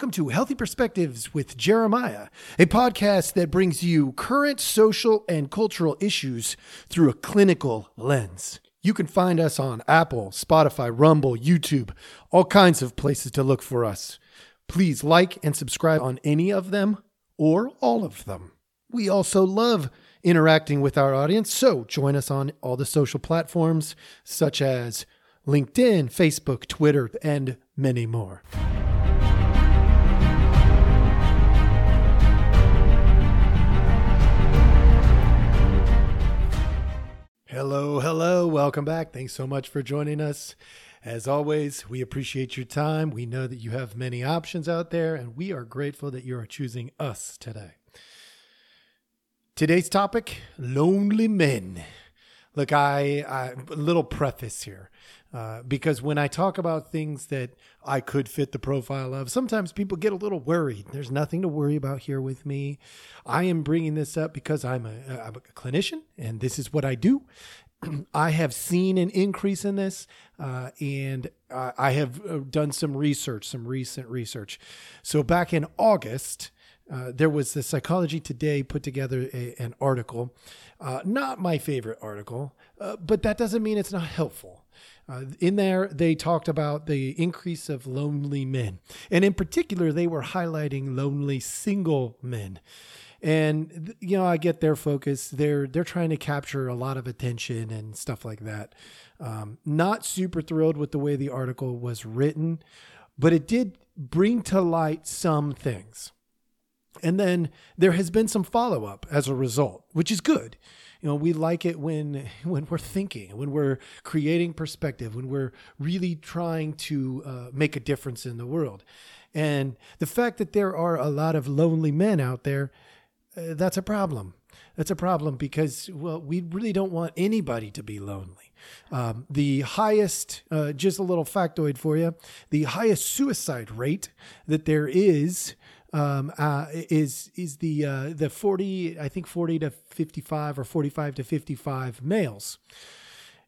welcome to Healthy Perspectives with Jeremiah, a podcast that brings you current social and cultural issues through a clinical lens. You can find us on Apple, Spotify, Rumble, YouTube, all kinds of places to look for us. Please like and subscribe on any of them or all of them. We also love interacting with our audience, so join us on all the social platforms such as LinkedIn, Facebook, Twitter, and many more. Hello, hello. Welcome back. Thanks so much for joining us. As always, we appreciate your time. We know that you have many options out there, and we are grateful that you are choosing us today. Today's topic lonely men. Look, I, I a little preface here. Uh, because when I talk about things that I could fit the profile of, sometimes people get a little worried. There's nothing to worry about here with me. I am bringing this up because I'm a, I'm a clinician and this is what I do. I have seen an increase in this, uh, and uh, I have uh, done some research, some recent research. So back in August, uh, there was the Psychology Today put together a, an article. Uh, not my favorite article, uh, but that doesn't mean it's not helpful. Uh, in there, they talked about the increase of lonely men. And in particular, they were highlighting lonely single men. And you know, I get their focus. They're they're trying to capture a lot of attention and stuff like that. Um, not super thrilled with the way the article was written, but it did bring to light some things. And then there has been some follow up as a result, which is good you know we like it when when we're thinking when we're creating perspective when we're really trying to uh, make a difference in the world. And the fact that there are a lot of lonely men out there uh, that's a problem. That's a problem because well we really don't want anybody to be lonely. Um, the highest uh, just a little factoid for you the highest suicide rate that there is um, uh, is is the uh, the 40 I think 40 to 55 or 45 to 55 males.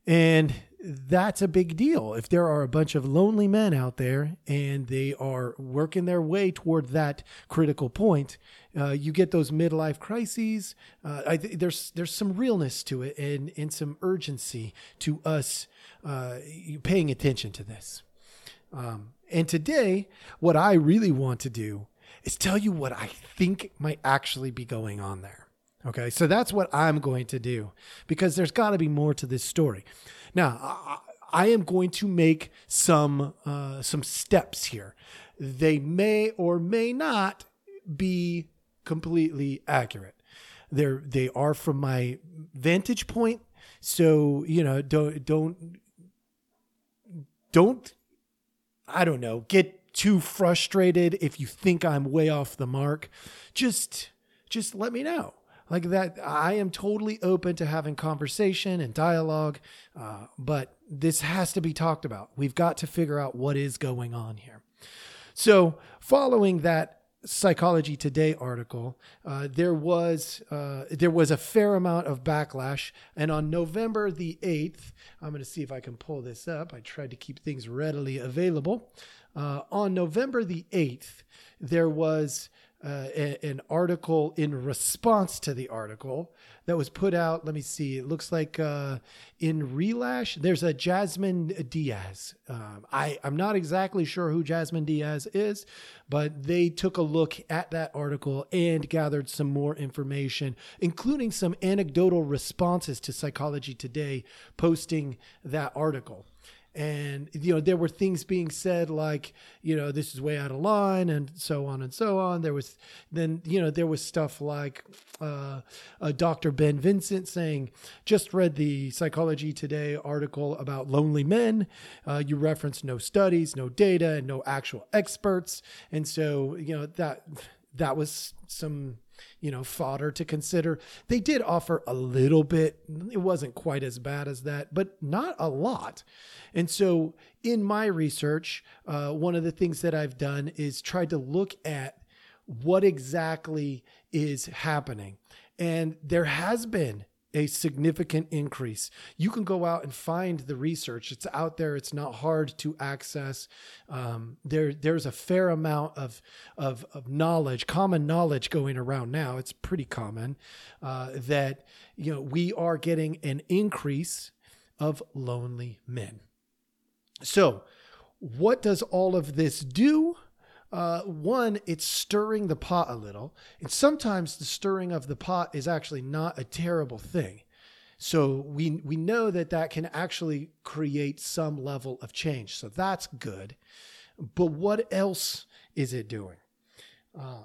And that's a big deal. If there are a bunch of lonely men out there and they are working their way toward that critical point, uh, you get those midlife crises. Uh, I th- there's there's some realness to it and and some urgency to us uh, paying attention to this. Um, and today, what I really want to do is tell you what I think might actually be going on there. Okay, so that's what I'm going to do because there's got to be more to this story. Now, I, am going to make some uh, some steps here. They may or may not be completely accurate. They're they are from my vantage point. So you know, don't don't don't I don't know get too frustrated, if you think I'm way off the mark, just just let me know. Like that, I am totally open to having conversation and dialogue, uh, but this has to be talked about. We've got to figure out what is going on here. So, following that Psychology Today article, uh, there was uh, there was a fair amount of backlash, and on November the eighth, I'm going to see if I can pull this up. I tried to keep things readily available. Uh, on November the 8th, there was uh, a, an article in response to the article that was put out. Let me see. It looks like uh, in Relash, there's a Jasmine Diaz. Um, I, I'm not exactly sure who Jasmine Diaz is, but they took a look at that article and gathered some more information, including some anecdotal responses to Psychology Today posting that article and you know there were things being said like you know this is way out of line and so on and so on. There was then you know there was stuff like uh, uh, dr ben vincent saying just read the psychology today article about lonely men. Uh, you reference no studies no data and no actual experts. And so you know that that was some you know, fodder to consider. They did offer a little bit. It wasn't quite as bad as that, but not a lot. And so, in my research, uh, one of the things that I've done is tried to look at what exactly is happening. And there has been a significant increase. You can go out and find the research. It's out there. It's not hard to access. Um, there, there's a fair amount of, of, of knowledge, common knowledge going around now. It's pretty common uh, that you know we are getting an increase of lonely men. So, what does all of this do? Uh, one, it's stirring the pot a little. And sometimes the stirring of the pot is actually not a terrible thing. So we, we know that that can actually create some level of change. So that's good. But what else is it doing? Uh,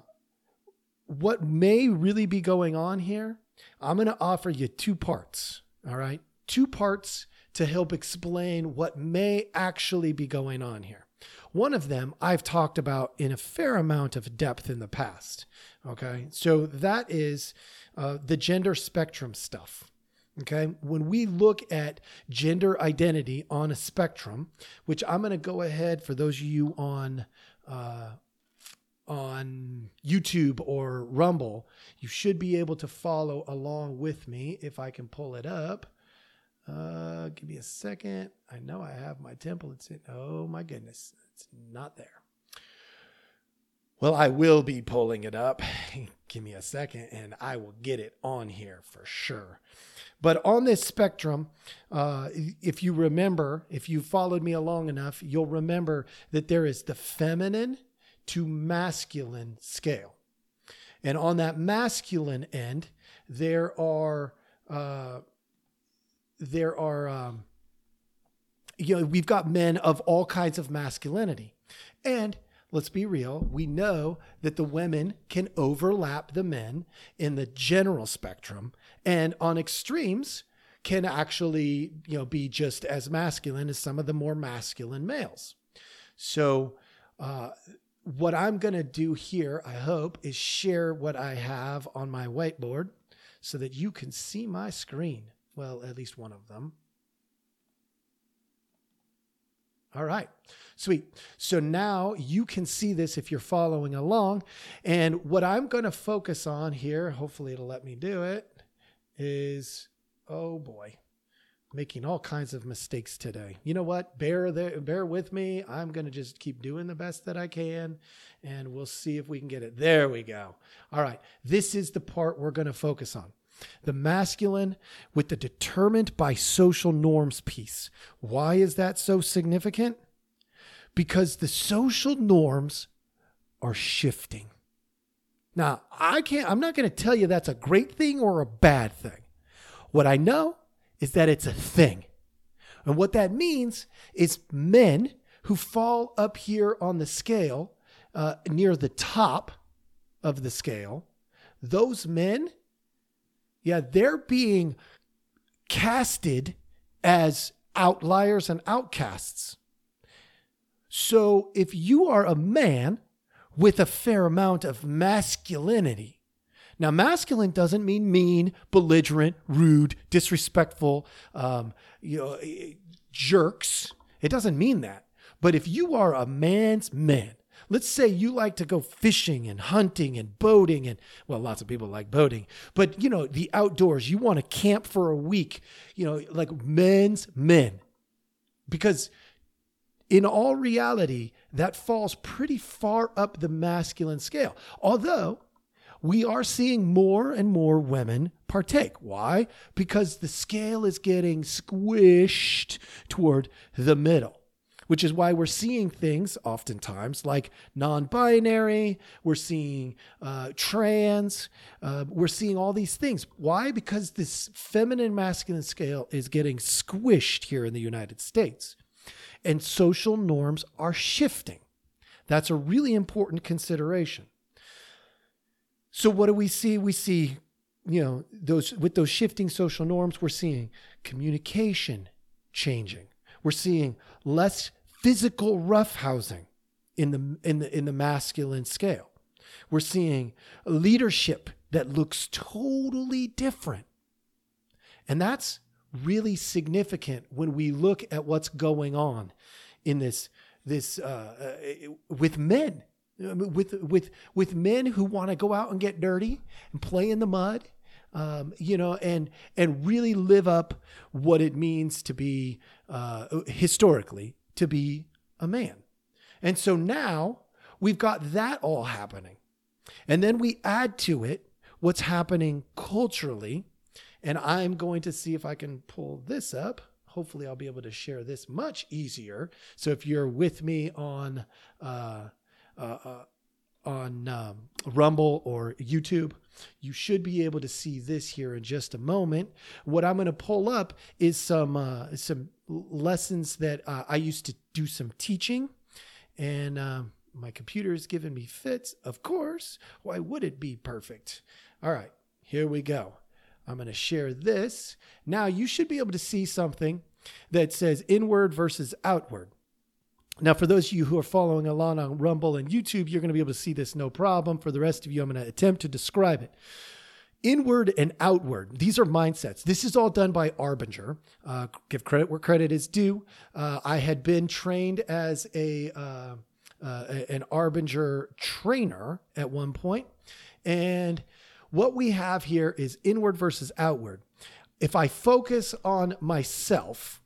what may really be going on here, I'm going to offer you two parts. All right. Two parts to help explain what may actually be going on here. One of them I've talked about in a fair amount of depth in the past. Okay. So that is uh, the gender spectrum stuff. Okay. When we look at gender identity on a spectrum, which I'm going to go ahead for those of you on, uh, on YouTube or Rumble, you should be able to follow along with me if I can pull it up. Uh, give me a second. I know I have my templates in. Oh my goodness. It's not there. Well, I will be pulling it up. Give me a second and I will get it on here for sure. But on this spectrum, uh, if you remember, if you followed me along enough, you'll remember that there is the feminine to masculine scale. And on that masculine end, there are uh, there are um, you know, we've got men of all kinds of masculinity. And let's be real, we know that the women can overlap the men in the general spectrum and on extremes can actually, you know, be just as masculine as some of the more masculine males. So, uh, what I'm going to do here, I hope, is share what I have on my whiteboard so that you can see my screen. Well, at least one of them. All right. Sweet. So now you can see this if you're following along. And what I'm going to focus on here, hopefully it'll let me do it, is oh boy, making all kinds of mistakes today. You know what? Bear there, bear with me. I'm going to just keep doing the best that I can and we'll see if we can get it. There we go. All right. This is the part we're going to focus on the masculine with the determined by social norms piece. Why is that so significant? Because the social norms are shifting. Now, I can't, I'm not going to tell you that's a great thing or a bad thing. What I know is that it's a thing. And what that means is men who fall up here on the scale, uh, near the top of the scale, those men yeah, they're being casted as outliers and outcasts. So if you are a man with a fair amount of masculinity, now masculine doesn't mean mean, belligerent, rude, disrespectful, um, you know, jerks. It doesn't mean that. But if you are a man's man, Let's say you like to go fishing and hunting and boating and well, lots of people like boating, but you know, the outdoors, you want to camp for a week, you know, like men's men. Because in all reality, that falls pretty far up the masculine scale. Although we are seeing more and more women partake. Why? Because the scale is getting squished toward the middle which is why we're seeing things oftentimes like non binary, we're seeing uh, trans, uh, we're seeing all these things. Why? Because this feminine masculine scale is getting squished here in the United States, and social norms are shifting. That's a really important consideration. So, what do we see? We see you know those with those shifting social norms we're seeing communication changing we're seeing less physical roughhousing in the in the in the masculine scale. We're seeing leadership that looks totally different. And that's really significant when we look at what's going on in this this uh, uh with men with with with men who want to go out and get dirty and play in the mud um, you know, and and really live up what it means to be uh, historically to be a man. And so now we've got that all happening, and then we add to it what's happening culturally. And I'm going to see if I can pull this up. Hopefully, I'll be able to share this much easier. So if you're with me on uh, uh, uh on um, Rumble or YouTube, you should be able to see this here in just a moment. What I'm going to pull up is some uh, some lessons that uh, I used to do some teaching, and um, my computer is giving me fits. Of course, why would it be perfect? All right, here we go. I'm going to share this. Now you should be able to see something that says inward versus outward. Now, for those of you who are following along on Rumble and YouTube, you're going to be able to see this no problem. For the rest of you, I'm going to attempt to describe it. Inward and outward, these are mindsets. This is all done by Arbinger. Uh, give credit where credit is due. Uh, I had been trained as a uh, uh an Arbinger trainer at one point, and what we have here is inward versus outward. If I focus on myself,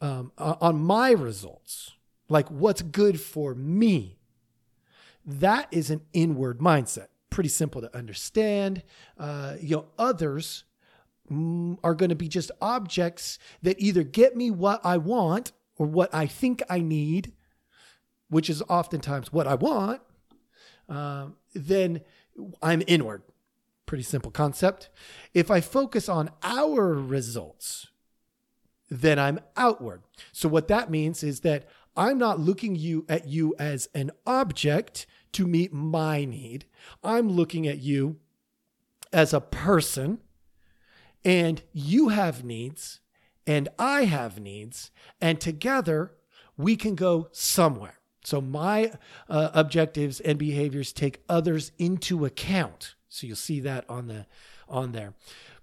um, on my results, like what's good for me. That is an inward mindset. Pretty simple to understand. Uh, you know, others mm, are going to be just objects that either get me what I want or what I think I need, which is oftentimes what I want. Um, then I'm inward. Pretty simple concept. If I focus on our results, then I'm outward. So what that means is that I'm not looking you at you as an object to meet my need. I'm looking at you as a person and you have needs and I have needs and together we can go somewhere. So my uh, objectives and behaviors take others into account. So you'll see that on the on there.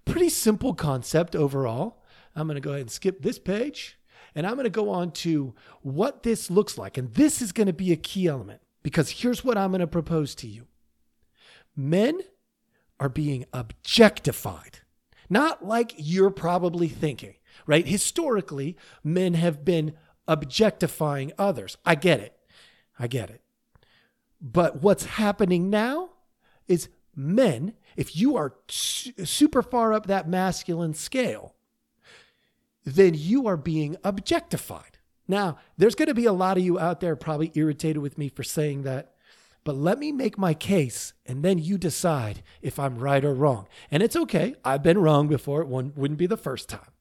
Pretty simple concept overall. I'm going to go ahead and skip this page. And I'm going to go on to what this looks like. And this is going to be a key element because here's what I'm going to propose to you men are being objectified, not like you're probably thinking, right? Historically, men have been objectifying others. I get it. I get it. But what's happening now is men, if you are super far up that masculine scale, then you are being objectified. Now, there's going to be a lot of you out there probably irritated with me for saying that, but let me make my case and then you decide if I'm right or wrong. And it's okay. I've been wrong before. It wouldn't be the first time.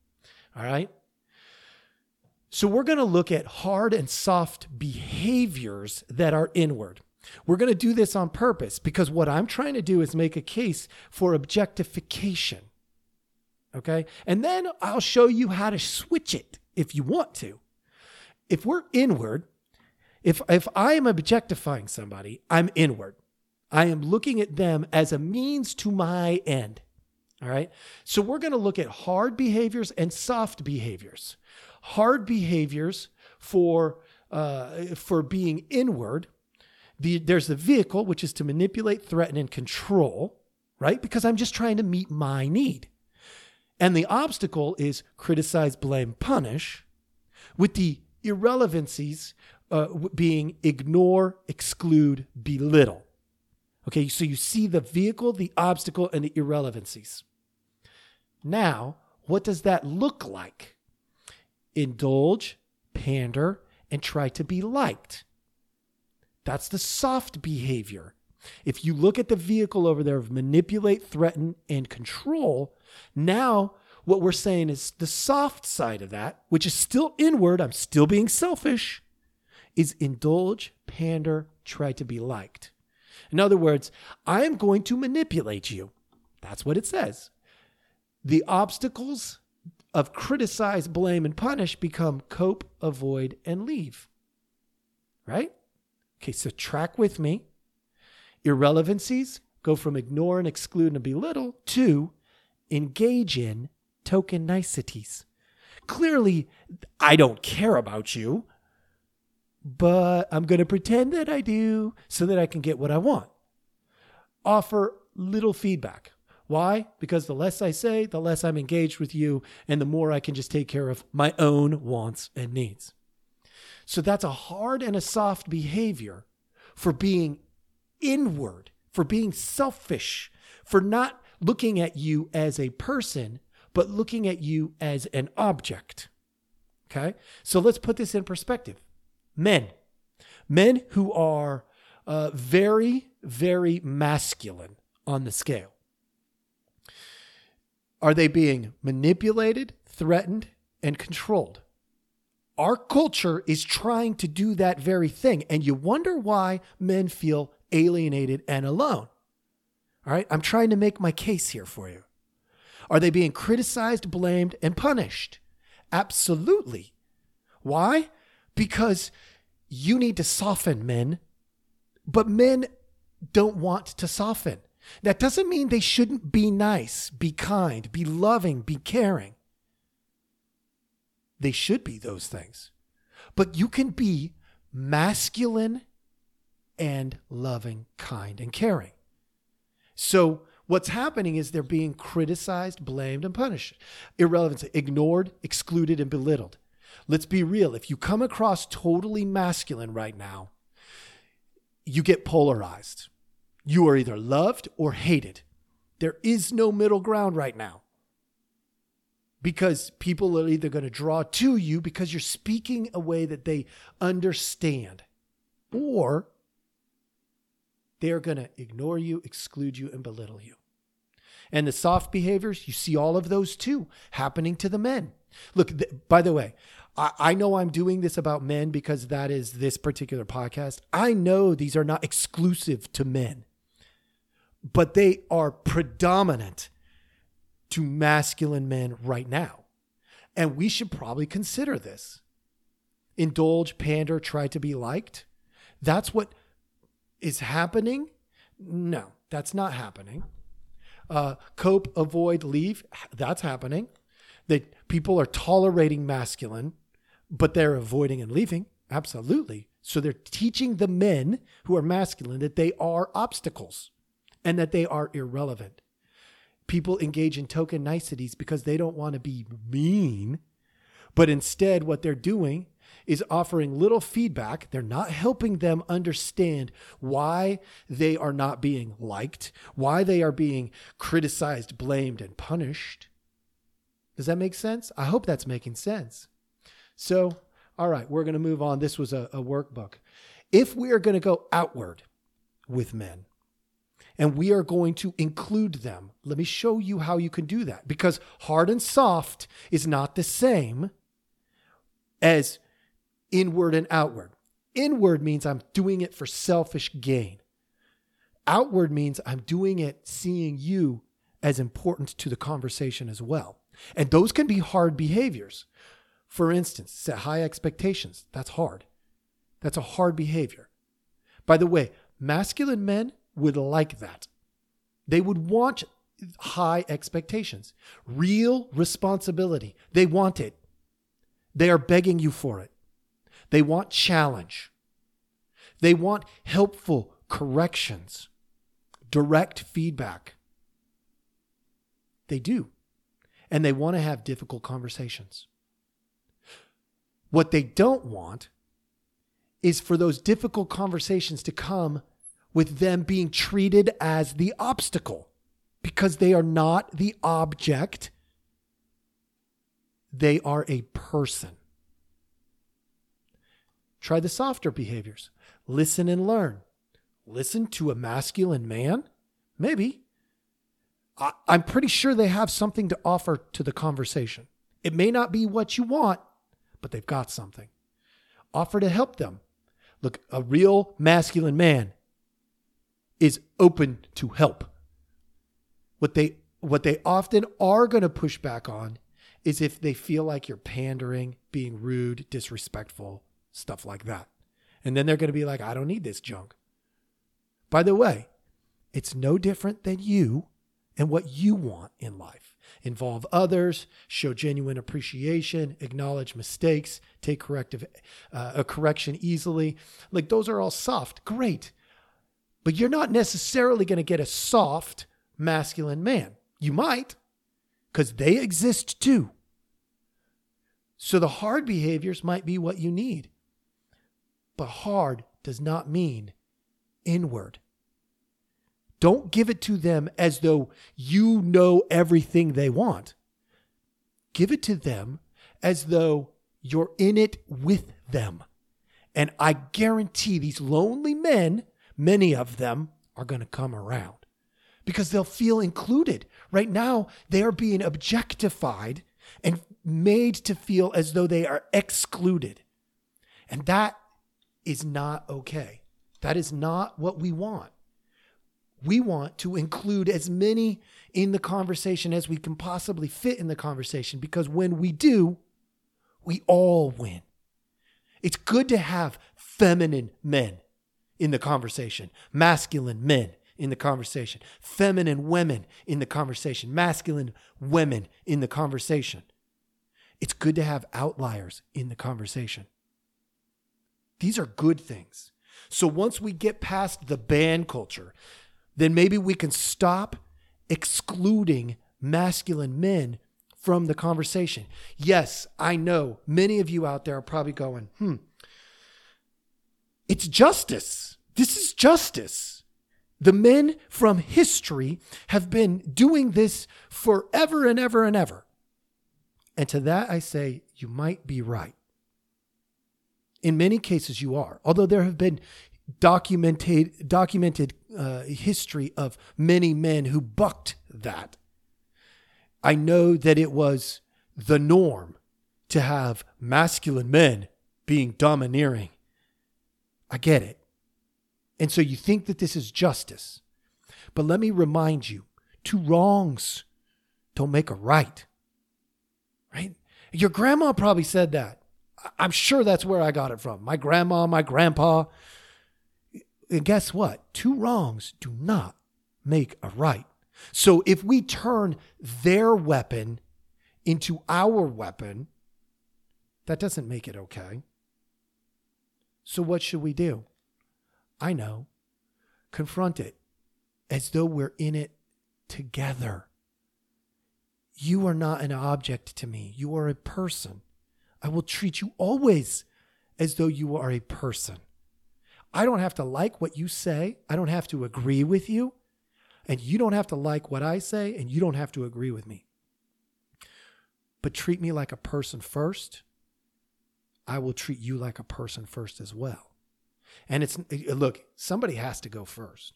All right. So we're going to look at hard and soft behaviors that are inward. We're going to do this on purpose because what I'm trying to do is make a case for objectification. Okay. And then I'll show you how to switch it if you want to. If we're inward, if, if I am objectifying somebody, I'm inward. I am looking at them as a means to my end. All right. So we're going to look at hard behaviors and soft behaviors. Hard behaviors for uh, for being inward. The, there's the vehicle, which is to manipulate, threaten, and control, right? Because I'm just trying to meet my need. And the obstacle is criticize, blame, punish, with the irrelevancies uh, being ignore, exclude, belittle. Okay, so you see the vehicle, the obstacle, and the irrelevancies. Now, what does that look like? Indulge, pander, and try to be liked. That's the soft behavior. If you look at the vehicle over there of manipulate, threaten, and control, now what we're saying is the soft side of that, which is still inward, I'm still being selfish, is indulge, pander, try to be liked. In other words, I am going to manipulate you. That's what it says. The obstacles of criticize, blame, and punish become cope, avoid, and leave. Right? Okay, so track with me. Irrelevancies go from ignore and exclude and belittle to engage in token niceties. Clearly, I don't care about you, but I'm going to pretend that I do so that I can get what I want. Offer little feedback. Why? Because the less I say, the less I'm engaged with you, and the more I can just take care of my own wants and needs. So that's a hard and a soft behavior for being inward, for being selfish, for not looking at you as a person, but looking at you as an object. Okay? So let's put this in perspective. Men, men who are uh, very, very masculine on the scale. Are they being manipulated, threatened, and controlled? Our culture is trying to do that very thing. And you wonder why men feel alienated and alone. All right, I'm trying to make my case here for you. Are they being criticized, blamed, and punished? Absolutely. Why? Because you need to soften men, but men don't want to soften. That doesn't mean they shouldn't be nice, be kind, be loving, be caring. They should be those things. But you can be masculine and loving, kind, and caring. So what's happening is they're being criticized, blamed, and punished. Irrelevance, ignored, excluded, and belittled. Let's be real. If you come across totally masculine right now, you get polarized. You are either loved or hated. There is no middle ground right now. Because people are either going to draw to you because you're speaking a way that they understand, or they're going to ignore you, exclude you, and belittle you. And the soft behaviors, you see all of those too happening to the men. Look, th- by the way, I, I know I'm doing this about men because that is this particular podcast. I know these are not exclusive to men, but they are predominant to masculine men right now. And we should probably consider this. Indulge, pander, try to be liked. That's what is happening? No, that's not happening. Uh, cope, avoid, leave. That's happening. That people are tolerating masculine, but they're avoiding and leaving. Absolutely. So they're teaching the men who are masculine that they are obstacles and that they are irrelevant. People engage in token niceties because they don't want to be mean, but instead, what they're doing is offering little feedback. They're not helping them understand why they are not being liked, why they are being criticized, blamed, and punished. Does that make sense? I hope that's making sense. So, all right, we're going to move on. This was a, a workbook. If we are going to go outward with men, and we are going to include them. Let me show you how you can do that because hard and soft is not the same as inward and outward. Inward means I'm doing it for selfish gain. Outward means I'm doing it seeing you as important to the conversation as well. And those can be hard behaviors. For instance, set high expectations. That's hard. That's a hard behavior. By the way, masculine men would like that. They would want high expectations, real responsibility. They want it. They are begging you for it. They want challenge. They want helpful corrections, direct feedback. They do. And they want to have difficult conversations. What they don't want is for those difficult conversations to come with them being treated as the obstacle because they are not the object, they are a person. Try the softer behaviors. Listen and learn. Listen to a masculine man? Maybe. I, am pretty sure they have something to offer to the conversation. It may not be what you want, but they've got something. Offer to help them. Look, a real masculine man is open to help. What they what they often are going to push back on is if they feel like you're pandering, being rude, disrespectful, stuff like that. And then they're going to be like, I don't need this junk. By the way, it's no different than you and what you want in life. Involve others, show genuine appreciation, acknowledge mistakes, take corrective uh, a correction easily. Like those are all soft, great. But you're not necessarily going to get a soft masculine man. You might, because they exist too. So the hard behaviors might be what you need. But hard does not mean inward. Don't give it to them as though you know everything they want. Give it to them as though you're in it with them. And I guarantee these lonely men, many of them, are going to come around because they'll feel included. Right now, they are being objectified and made to feel as though they are excluded. And that is not okay. That is not what we want. We want to include as many in the conversation as we can possibly fit in the conversation because when we do, we all win. It's good to have feminine men in the conversation, masculine men in the conversation, feminine women in the conversation, masculine women in the conversation. It's good to have outliers in the conversation. These are good things. So once we get past the band culture, then maybe we can stop excluding masculine men from the conversation. Yes, I know many of you out there are probably going, hmm, it's justice. This is justice. The men from history have been doing this forever and ever and ever. And to that, I say, you might be right. In many cases, you are. Although there have been documented, documented uh, history of many men who bucked that. I know that it was the norm to have masculine men being domineering. I get it. And so you think that this is justice. But let me remind you two wrongs don't make a right. Right? Your grandma probably said that. I'm sure that's where I got it from. My grandma, my grandpa. And guess what? Two wrongs do not make a right. So if we turn their weapon into our weapon, that doesn't make it okay. So what should we do? I know. Confront it as though we're in it together. You are not an object to me. You are a person. I will treat you always as though you are a person. I don't have to like what you say. I don't have to agree with you. And you don't have to like what I say, and you don't have to agree with me. But treat me like a person first. I will treat you like a person first as well. And it's, look, somebody has to go first.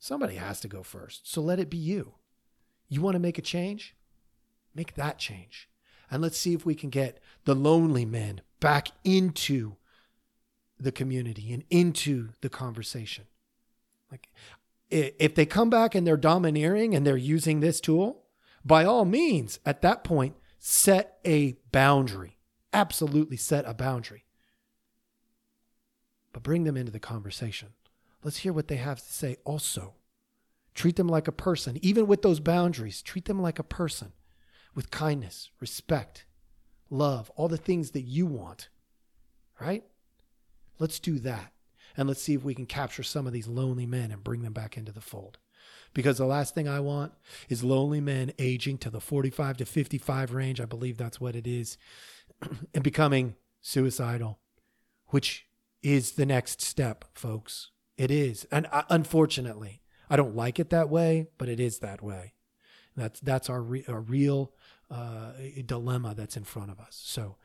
Somebody has to go first. So let it be you. You want to make a change? Make that change. And let's see if we can get the lonely men back into the community and into the conversation. Like if they come back and they're domineering and they're using this tool, by all means, at that point, set a boundary. Absolutely set a boundary. But bring them into the conversation. Let's hear what they have to say also. Treat them like a person, even with those boundaries. Treat them like a person with kindness, respect, love, all the things that you want, right? Let's do that. And let's see if we can capture some of these lonely men and bring them back into the fold. Because the last thing I want is lonely men aging to the 45 to 55 range. I believe that's what it is, and becoming suicidal, which is the next step, folks. It is. And uh, unfortunately, I don't like it that way, but it is that way. That's that's our, re- our real uh, dilemma that's in front of us. So,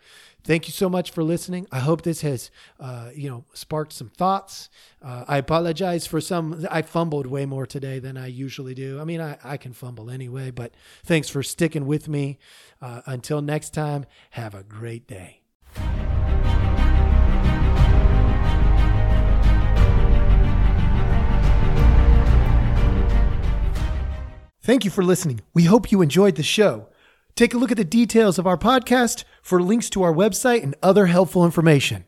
thank you so much for listening. I hope this has, uh, you know, sparked some thoughts. Uh, I apologize for some. I fumbled way more today than I usually do. I mean, I, I can fumble anyway, but thanks for sticking with me. Uh, until next time, have a great day. Thank you for listening. We hope you enjoyed the show. Take a look at the details of our podcast for links to our website and other helpful information.